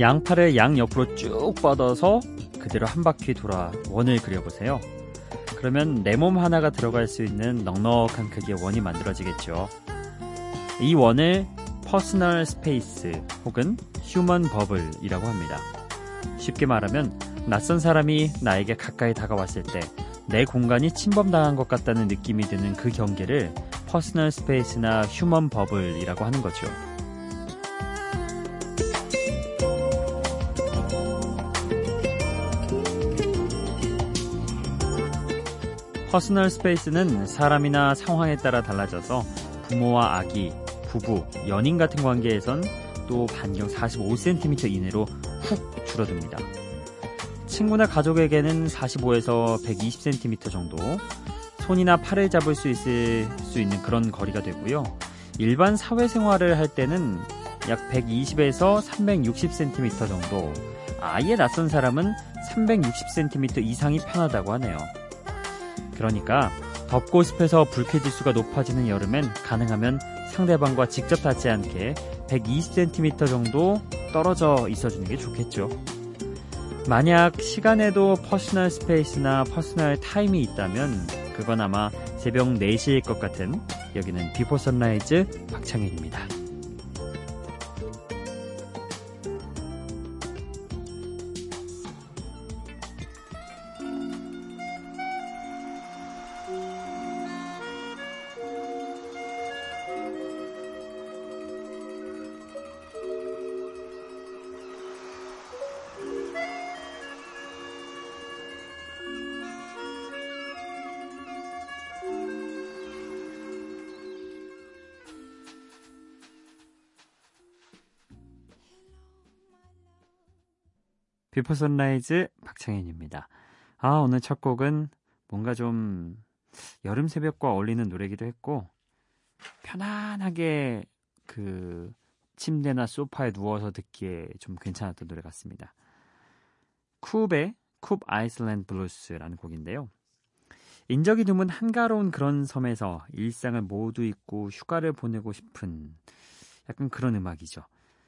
양팔을 양옆으로 쭉 뻗어서 그대로 한 바퀴 돌아 원을 그려보세요. 그러면 내 몸 하나가 들어갈 수 있는 넉넉한 크기의 원이 만들어지겠죠. 이 원을 personal space 혹은 human bubble이라고 합니다. 쉽게 말하면 낯선 사람이 나에게 가까이 다가왔을 때 내 공간이 침범당한 것 같다는 느낌이 드는 그 경계를 personal space나 human bubble이라고 하는 거죠. personal space는 사람이나 상황에 따라 달라져서 부모와 아기, 부부, 연인 같은 관계에선 또 반경 45cm 이내로 훅 줄어듭니다. 친구나 가족에게는 45에서 120cm 정도, 손이나 팔을 잡을 수 있을 수 있는 그런 거리가 되고요. 일반 사회생활을 할 때는 약 120에서 360cm 정도, 아예 낯선 사람은 360cm 이상이 편하다고 하네요. 그러니까 덥고 습해서 불쾌지수가 높아지는 여름엔 가능하면 상대방과 직접 닿지 않게 120cm 정도 떨어져 있어주는 게 좋겠죠. 만약 시간에도 personal space나 personal time이 있다면 그건 아마 새벽 4시일 것 같은 여기는 비포 선라이즈 박창현입니다. 비포 선라이즈 박창현입니다. 아, 오늘 첫 곡은 뭔가 좀 여름 새벽과 어울리는 노래기도 했고 편안하게 그 침대나 소파에 누워서 듣기에 좀 괜찮았던 노래 같습니다. 쿱의 Koop Island Blues라는 곡인데요. 인적이 드문 한가로운 그런 섬에서 일상을 모두 잊고 휴가를 보내고 싶은 약간 그런 음악이죠.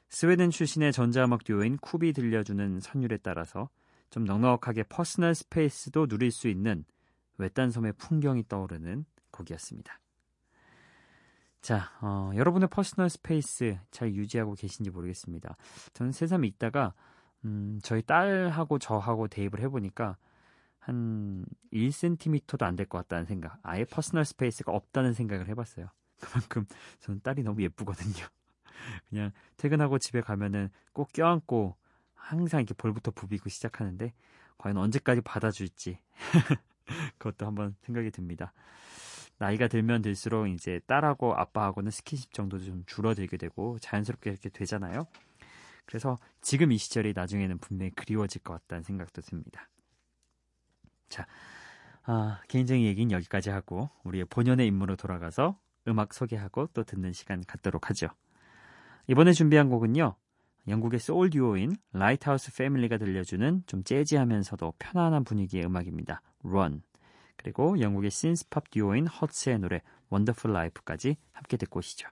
스웨덴 출신의 전자음악 듀오인 쿱이 들려주는 선율에 따라서 좀 넉넉하게 personal space도 누릴 수 있는 외딴 섬의 풍경이 떠오르는 곡이었습니다. 자, 어, 여러분의 personal space 잘 유지하고 계신지 모르겠습니다. 저는 새삼 있다가 음, 저희 딸하고 저하고 대입을 해보니까 한 1cm도 안 될 것 같다는 생각. 아예 personal space가 없다는 생각을 해봤어요. 그만큼 저는 딸이 너무 예쁘거든요. 그냥 퇴근하고 집에 가면은 꼭 껴안고 항상 이렇게 볼부터 부비고 시작하는데 과연 언제까지 받아줄지 그것도 한번 생각이 듭니다. 나이가 들면 들수록 이제 딸하고 아빠하고는 스킨십 정도도 좀 줄어들게 되고 자연스럽게 이렇게 되잖아요. 그래서 지금 이 시절이 나중에는 분명히 그리워질 것 같다는 생각도 듭니다. 자, 아, 개인적인 얘기는 여기까지 하고 우리의 본연의 인물로 돌아가서 음악 소개하고 또 듣는 시간 갖도록 하죠. 이번에 준비한 곡은요. 영국의 소울 듀오인 라이트하우스 패밀리가 들려주는 좀 jazzy하면서도 편안한 분위기의 음악입니다. Run. 그리고 영국의 신스팝 듀오인 허츠의 노래 Wonderful Life까지 함께 듣고 오시죠.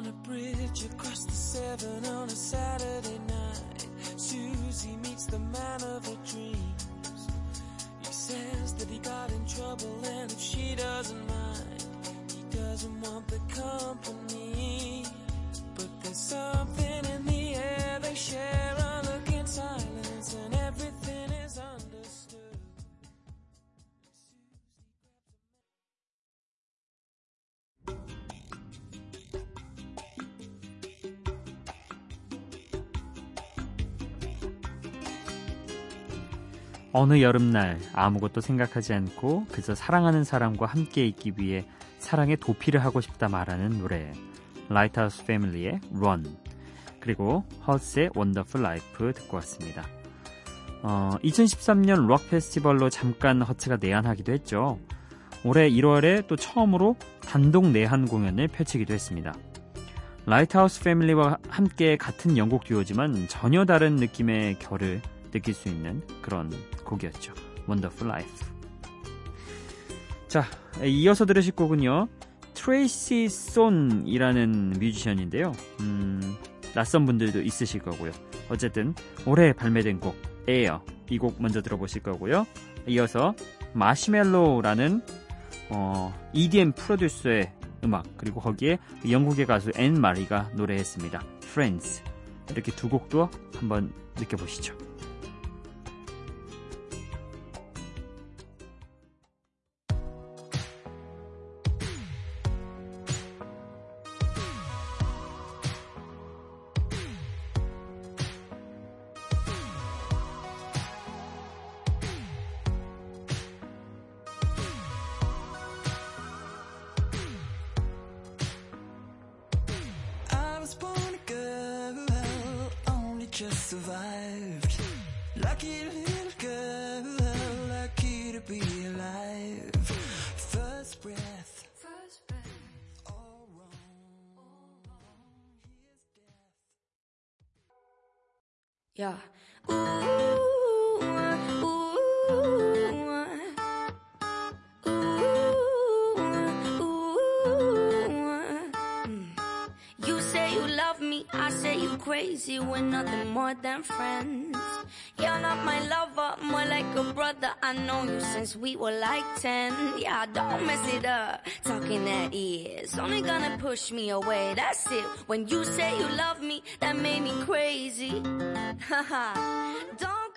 On a bridge across the Severn on a Saturday night. Susie meets the man of her dreams. He says that he got in trouble and if she doesn't mind, he doesn't want the company. 어느 여름날 아무것도 생각하지 않고 그저 사랑하는 사람과 함께 있기 위해 사랑의 도피를 하고 싶다 말하는 노래 라이트하우스 패밀리의 Run 그리고 허츠의 Wonderful Life 듣고 왔습니다. 어, 2013년 록 페스티벌로 잠깐 허츠가 내한하기도 했죠. 올해 1월에 또 처음으로 단독 내한 공연을 펼치기도 했습니다. 라이트하우스 패밀리와 함께 같은 영국 듀오지만 전혀 다른 느낌의 결을 느낄 수 있는 그런 곡이었죠. Wonderful Life. 자, 이어서 들으실 곡은요. 트레이시 손이라는 뮤지션인데요. 음, 낯선 분들도 있으실 거고요. 어쨌든 올해 발매된 곡 에어 이 곡 먼저 들어보실 거고요. 이어서 마시멜로라는 어, EDM 프로듀서의 음악 그리고 거기에 영국의 가수 앤 마리가 노래했습니다. Friends 이렇게 두 곡도 한번 느껴보시죠. Survived. Lucky little girl, lucky to be alive. First breath, all wrong. Yeah. Ooh, crazy. We're nothing more than friends. You're not my lover, more like a brother. I know you since we were like 10. Yeah, don't mess it up. Talking that ears, only gonna push me away. That's it. When you say you love me, that made me crazy. Haha. don't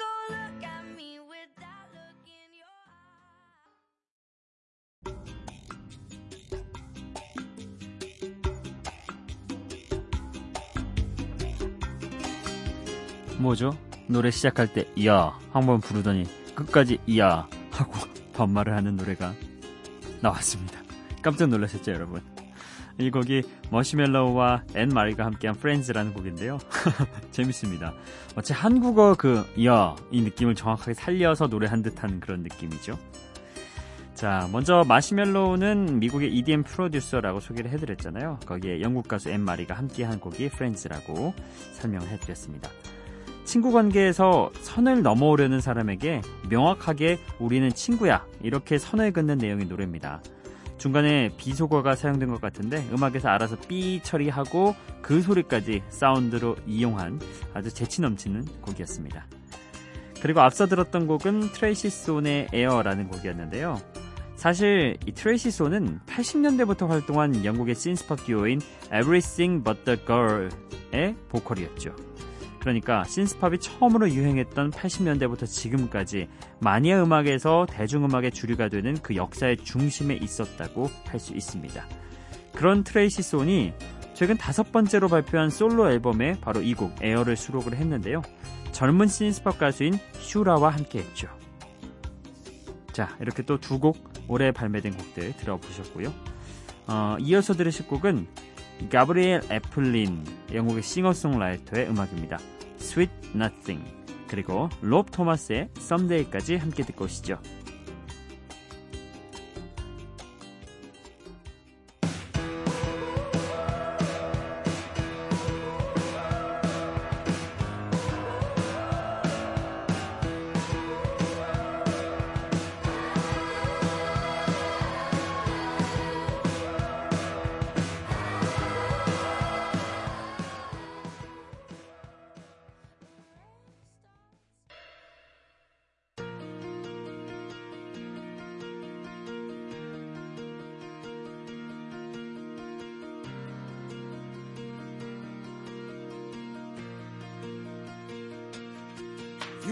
뭐죠? 노래 시작할 때 이야 한번 부르더니 끝까지 이야 하고 반말을 하는 노래가 나왔습니다. 깜짝 놀라셨죠, 여러분? 이 곡이 머시멜로우와 앤 마리가 함께한 Friends라는 곡인데요. 재밌습니다. 마치 한국어 그 이야 이 느낌을 정확하게 살려서 노래한 듯한 그런 느낌이죠. 자, 먼저 마시멜로우는 미국의 EDM 프로듀서라고 소개를 해드렸잖아요. 거기에 영국 가수 앤 마리가 함께한 곡이 Friends라고 설명을 해드렸습니다. 친구 관계에서 선을 넘어오려는 사람에게 명확하게 우리는 친구야 이렇게 선을 긋는 내용의 노래입니다. 중간에 비속어가 사용된 것 같은데 음악에서 알아서 삐 처리하고 그 소리까지 사운드로 이용한 아주 재치 넘치는 곡이었습니다. 그리고 앞서 들었던 곡은 트레이시 손의 Air라는 곡이었는데요. 사실 이 트레이시 손은 80년대부터 활동한 영국의 신스팝 듀오인 Everything But The Girl의 보컬이었죠. 그러니까 synth-pop이 처음으로 유행했던 80년대부터 지금까지 마니아 음악에서 대중음악의 주류가 되는 그 역사의 중심에 있었다고 할 수 있습니다. 그런 트레이시 손이 최근 다섯 번째로 발표한 솔로 앨범에 바로 이 곡 Air를 수록을 했는데요. 젊은 신스팝 가수인 슈라와 함께 했죠. 자 이렇게 또 두 곡 올해 발매된 곡들 들어보셨고요. 어, 이어서 들으실 곡은 가브리엘 애플린 영국의 싱어송라이터의 음악입니다. Sweet Nothing 그리고 롭 토마스의 Someday까지 함께 듣고 오시죠.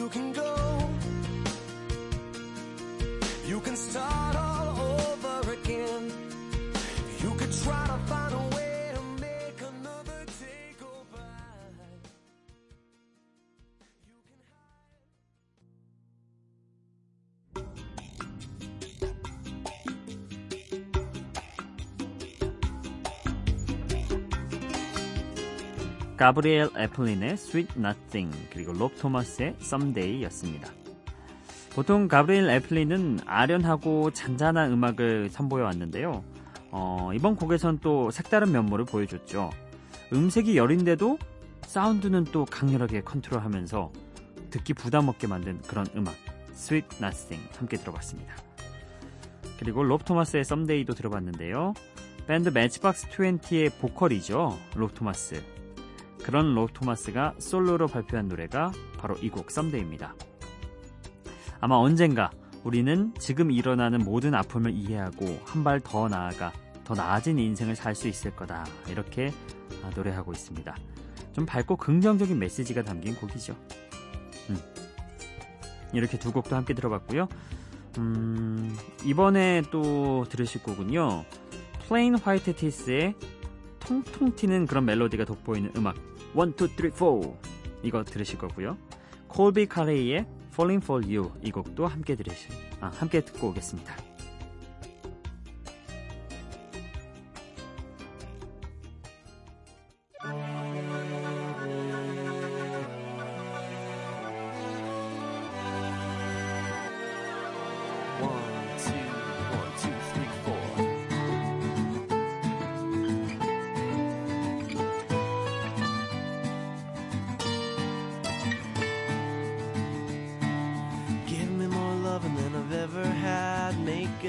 You can go. You can start all over again. You could try to find 가브리엘 애플린의 Sweet Nothing 그리고 롭 토마스의 Someday였습니다. 보통 가브리엘 애플린은 아련하고 잔잔한 음악을 선보여 왔는데요. 어, 이번 곡에선 또 색다른 면모를 보여줬죠. 음색이 여린데도 사운드는 또 강렬하게 컨트롤하면서 듣기 부담 없게 만든 그런 음악 Sweet Nothing 함께 들어봤습니다. 그리고 롭 토마스의 Someday도 들어봤는데요. 밴드 매치박스 20의 보컬이죠. 롭 토마스. 그런 롭 토마스가 솔로로 발표한 노래가 바로 이곡 Someday입니다. 아마 언젠가 우리는 지금 일어나는 모든 아픔을 이해하고 한 발 더 나아가 더 나아진 인생을 살 수 있을 거다. 이렇게 노래하고 있습니다. 좀 밝고 긍정적인 메시지가 담긴 곡이죠. 음. 이렇게 두 곡도 함께 들어봤고요. 음, 이번에 또 들으실 곡은요. 플레인 화이트 티스의 통통 튀는 그런 멜로디가 돋보이는 음악 1, 2, 3, 4 이거 들으실 거고요. 콜비 칼레이의 Falling for You 이 곡도 함께 들으실 아, 함께 듣고 오겠습니다.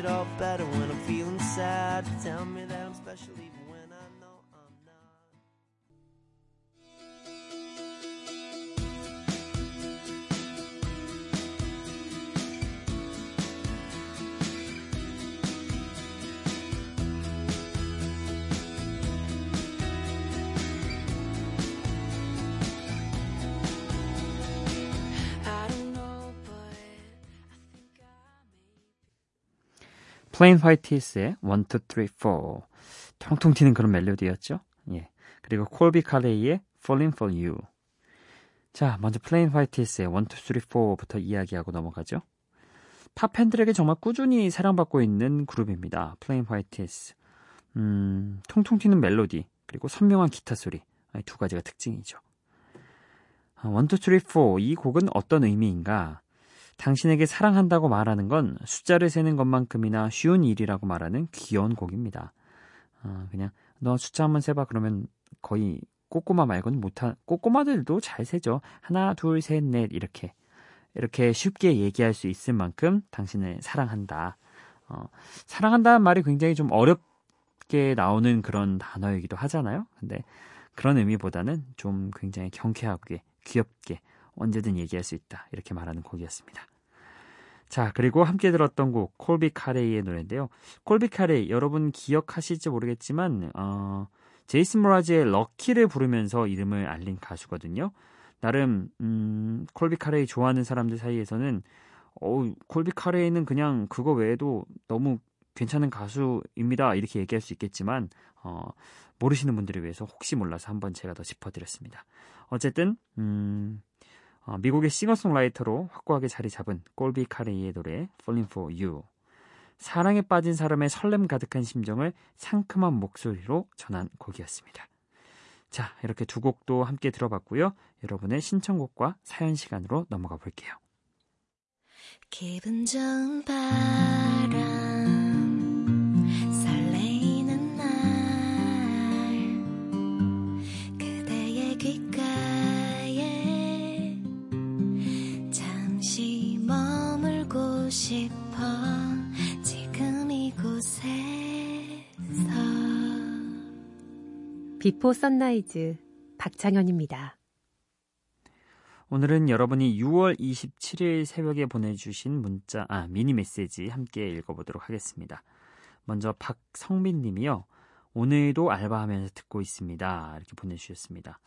It all better when I'm feeling sad. 플레인 화이트 티스의 1, 2, 3, 4 통통 튀는 그런 멜로디였죠. 예. 그리고 콜비 칼레이의 Falling for You. 자, 먼저 플레인 화이트 티스의 1, 2, 3, 4부터 이야기하고 넘어가죠. 팝 팬들에게 정말 꾸준히 사랑받고 있는 그룹입니다. 플레인 화이트 티스. 음, 통통 튀는 멜로디, 그리고 선명한 기타 소리. 이 두 가지가 특징이죠. 아, 1, 2, 3, 4. 이 곡은 어떤 의미인가? 당신에게 사랑한다고 말하는 건 숫자를 세는 것만큼이나 쉬운 일이라고 말하는 귀여운 곡입니다. 어, 그냥 너 숫자 한번 세봐 그러면 거의 꼬꼬마 말고는 못한 꼬꼬마들도 잘 세죠. 하나 둘 셋 넷 이렇게 이렇게 쉽게 얘기할 수 있을 만큼 당신을 사랑한다. 어, 사랑한다는 말이 굉장히 좀 어렵게 나오는 그런 단어이기도 하잖아요. 근데 그런 의미보다는 좀 굉장히 경쾌하게 귀엽게 언제든 얘기할 수 있다. 이렇게 말하는 곡이었습니다. 자, 그리고 함께 들었던 곡 콜비 카레이의 노래인데요. 콜비 카레이 여러분 기억하실지 모르겠지만 어, 제이슨 모라즈의 럭키를 부르면서 이름을 알린 가수거든요. 나름 음, 콜비 카레이 좋아하는 사람들 사이에서는 어, 콜비 카레이는 그냥 그거 외에도 너무 괜찮은 가수입니다. 이렇게 얘기할 수 있겠지만 어, 모르시는 분들을 위해서 혹시 몰라서 한번 제가 더 짚어드렸습니다. 어쨌든 음, 어, 미국의 싱어송라이터로 확고하게 자리 잡은 꼴비 카레이의 노래 Falling for You 사랑에 빠진 사람의 설렘 가득한 심정을 상큼한 목소리로 전한 곡이었습니다. 자, 이렇게 두 곡도 함께 들어봤고요. 여러분의 신청곡과 사연 시간으로 넘어가 볼게요. 기분 좋은 바람 비포 선라이즈 박창현입니다. 오늘은 여러분이 6월 27일 새벽에 보내주신 문자, 아, 미니 메시지 함께 읽어보도록 하겠습니다. 먼저 박성민 님이요. 오늘도 알바하면서 듣고 있습니다. 이렇게 보내주셨습니다.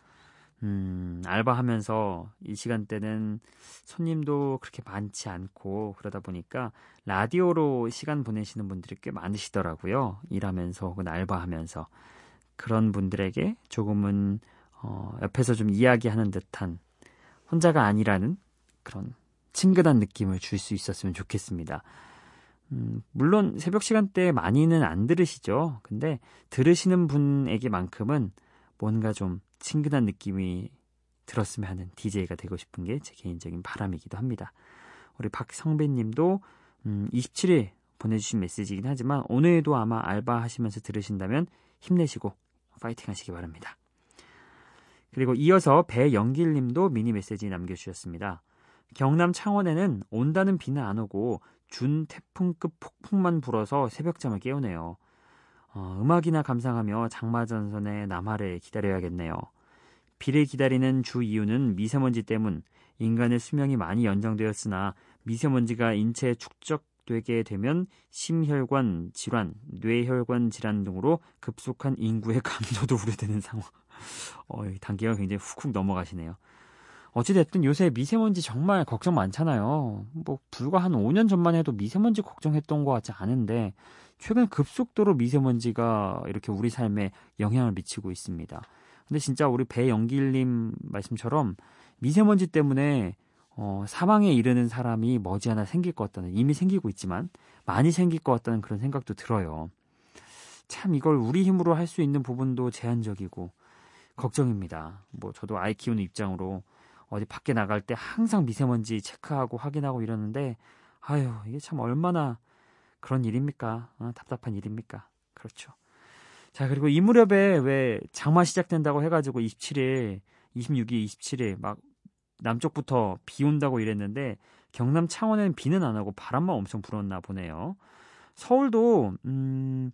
음, 알바하면서 이 시간대는 손님도 그렇게 많지 않고 그러다 보니까 라디오로 시간 보내시는 분들이 꽤 많으시더라고요. 일하면서 혹은 알바하면서. 그런 분들에게 조금은 어, 옆에서 좀 이야기하는 듯한 혼자가 아니라는 그런 친근한 느낌을 줄 수 있었으면 좋겠습니다. 음, 물론 새벽 시간대에 많이는 안 들으시죠. 근데 들으시는 분에게만큼은 뭔가 좀 친근한 느낌이 들었으면 하는 DJ가 되고 싶은 게 제 개인적인 바람이기도 합니다. 우리 박성배 님도 음, 27일 보내주신 메시지이긴 하지만 오늘도 아마 알바 하시면서 들으신다면 힘내시고 파이팅 하시기 바랍니다. 그리고 이어서 배영길님도 미니 메시지 남겨주셨습니다. 경남 창원에는 온다는 비는 안 오고 준 태풍급 폭풍만 불어서 새벽잠을 깨우네요. 어, 음악이나 감상하며 장마전선의 남하를 기다려야겠네요. 비를 기다리는 주 이유는 미세먼지 때문 인간의 수명이 많이 연장되었으나 미세먼지가 인체에 축적 되게 되면 심혈관 질환, 뇌혈관 질환 등으로 급속한 인구의 감소도 우려되는 상황. 어, 단계가 굉장히 훅훅 넘어가시네요. 어찌됐든 요새 미세먼지 정말 걱정 많잖아요. 뭐, 불과 한 5년 전만 해도 미세먼지 걱정했던 것 같지 않은데, 최근 급속도로 미세먼지가 이렇게 우리 삶에 영향을 미치고 있습니다. 근데 진짜 우리 배영길님 말씀처럼 미세먼지 때문에 어, 사망에 이르는 사람이 머지않아 생길 것 같다는, 이미 생기고 있지만 많이 생길 것 같다는 그런 생각도 들어요. 참 이걸 우리 힘으로 할 수 있는 부분도 제한적이고, 걱정입니다. 뭐 저도 아이 키우는 입장으로 어디 밖에 나갈 때 항상 미세먼지 체크하고 확인하고 이러는데 아유 이게 참 얼마나 그런 일입니까? 어, 답답한 일입니까? 그렇죠. 자 그리고 이 무렵에 왜 장마 시작된다고 해가지고 27일, 26일, 27일 막 남쪽부터 비 온다고 이랬는데 경남 창원에는 비는 안 하고 바람만 엄청 불었나 보네요. 서울도 음,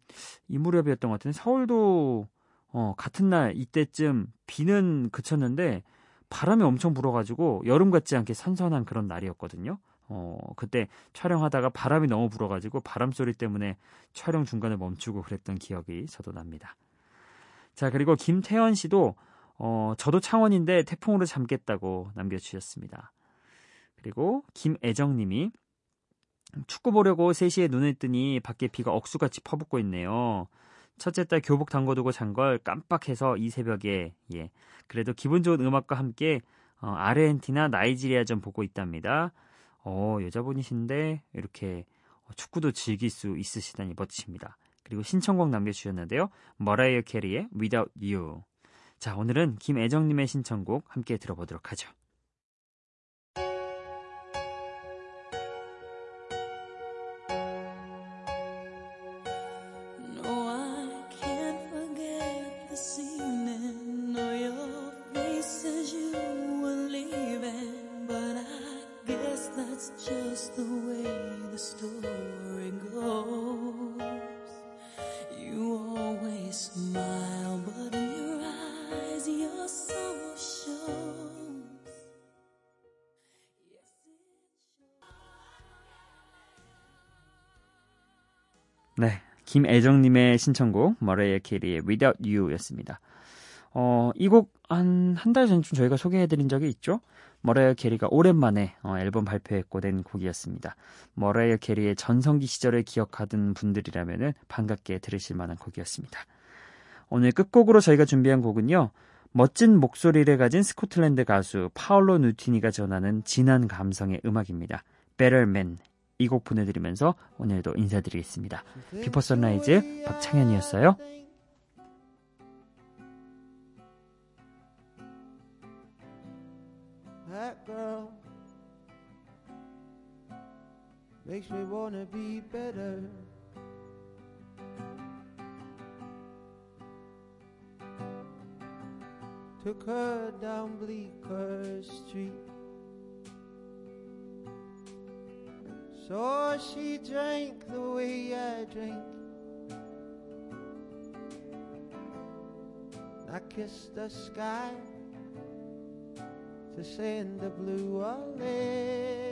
이 무렵이었던 것 같은데 서울도 어, 같은 날 이때쯤 비는 그쳤는데 바람이 엄청 불어가지고 여름 같지 않게 선선한 그런 날이었거든요. 어, 그때 촬영하다가 바람이 너무 불어가지고 바람 소리 때문에 촬영 중간에 멈추고 그랬던 기억이 저도 납니다. 자, 그리고 김태현 씨도, 어, 저도 창원인데 태풍으로 잠겠다고 남겨주셨습니다. 그리고 김애정 님이 축구 보려고 3시에 눈을 뜨니 밖에 비가 억수같이 퍼붓고 있네요. 첫째 딸 교복 담궈두고 잔 걸 깜빡해서 이 새벽에 예 그래도 기분 좋은 음악과 함께 어, 아르헨티나 나이지리아전 보고 있답니다. 어 여자분이신데 이렇게 축구도 즐길 수 있으시다니 멋지십니다. 그리고 신청곡 남겨주셨는데요. 머라이어 캐리의 Without You. 자 오늘은 김애정님의 신청곡 함께 들어보도록 하죠. 김애정님의 신청곡 머라이어 캐리의 Without You였습니다. 어, 이 곡 한 한 달 전쯤 저희가 소개해드린 적이 있죠. 머라이어 캐리가 오랜만에 어, 앨범 발표했고 낸 곡이었습니다. 머라이어 캐리의 전성기 시절을 기억하던 분들이라면 반갑게 들으실 만한 곡이었습니다. 오늘 끝곡으로 저희가 준비한 곡은요. 멋진 목소리를 가진 스코틀랜드 가수 파울로 누티니가 전하는 진한 감성의 음악입니다. Better Man 이 곡 보내드리면서 오늘도 인사드리겠습니다. 비포 선라이즈 박창현이었어요. That girl makes me wanna be better. Took her down Bleecker Street. So she drank the way I drink. I kissed the sky to send the blue a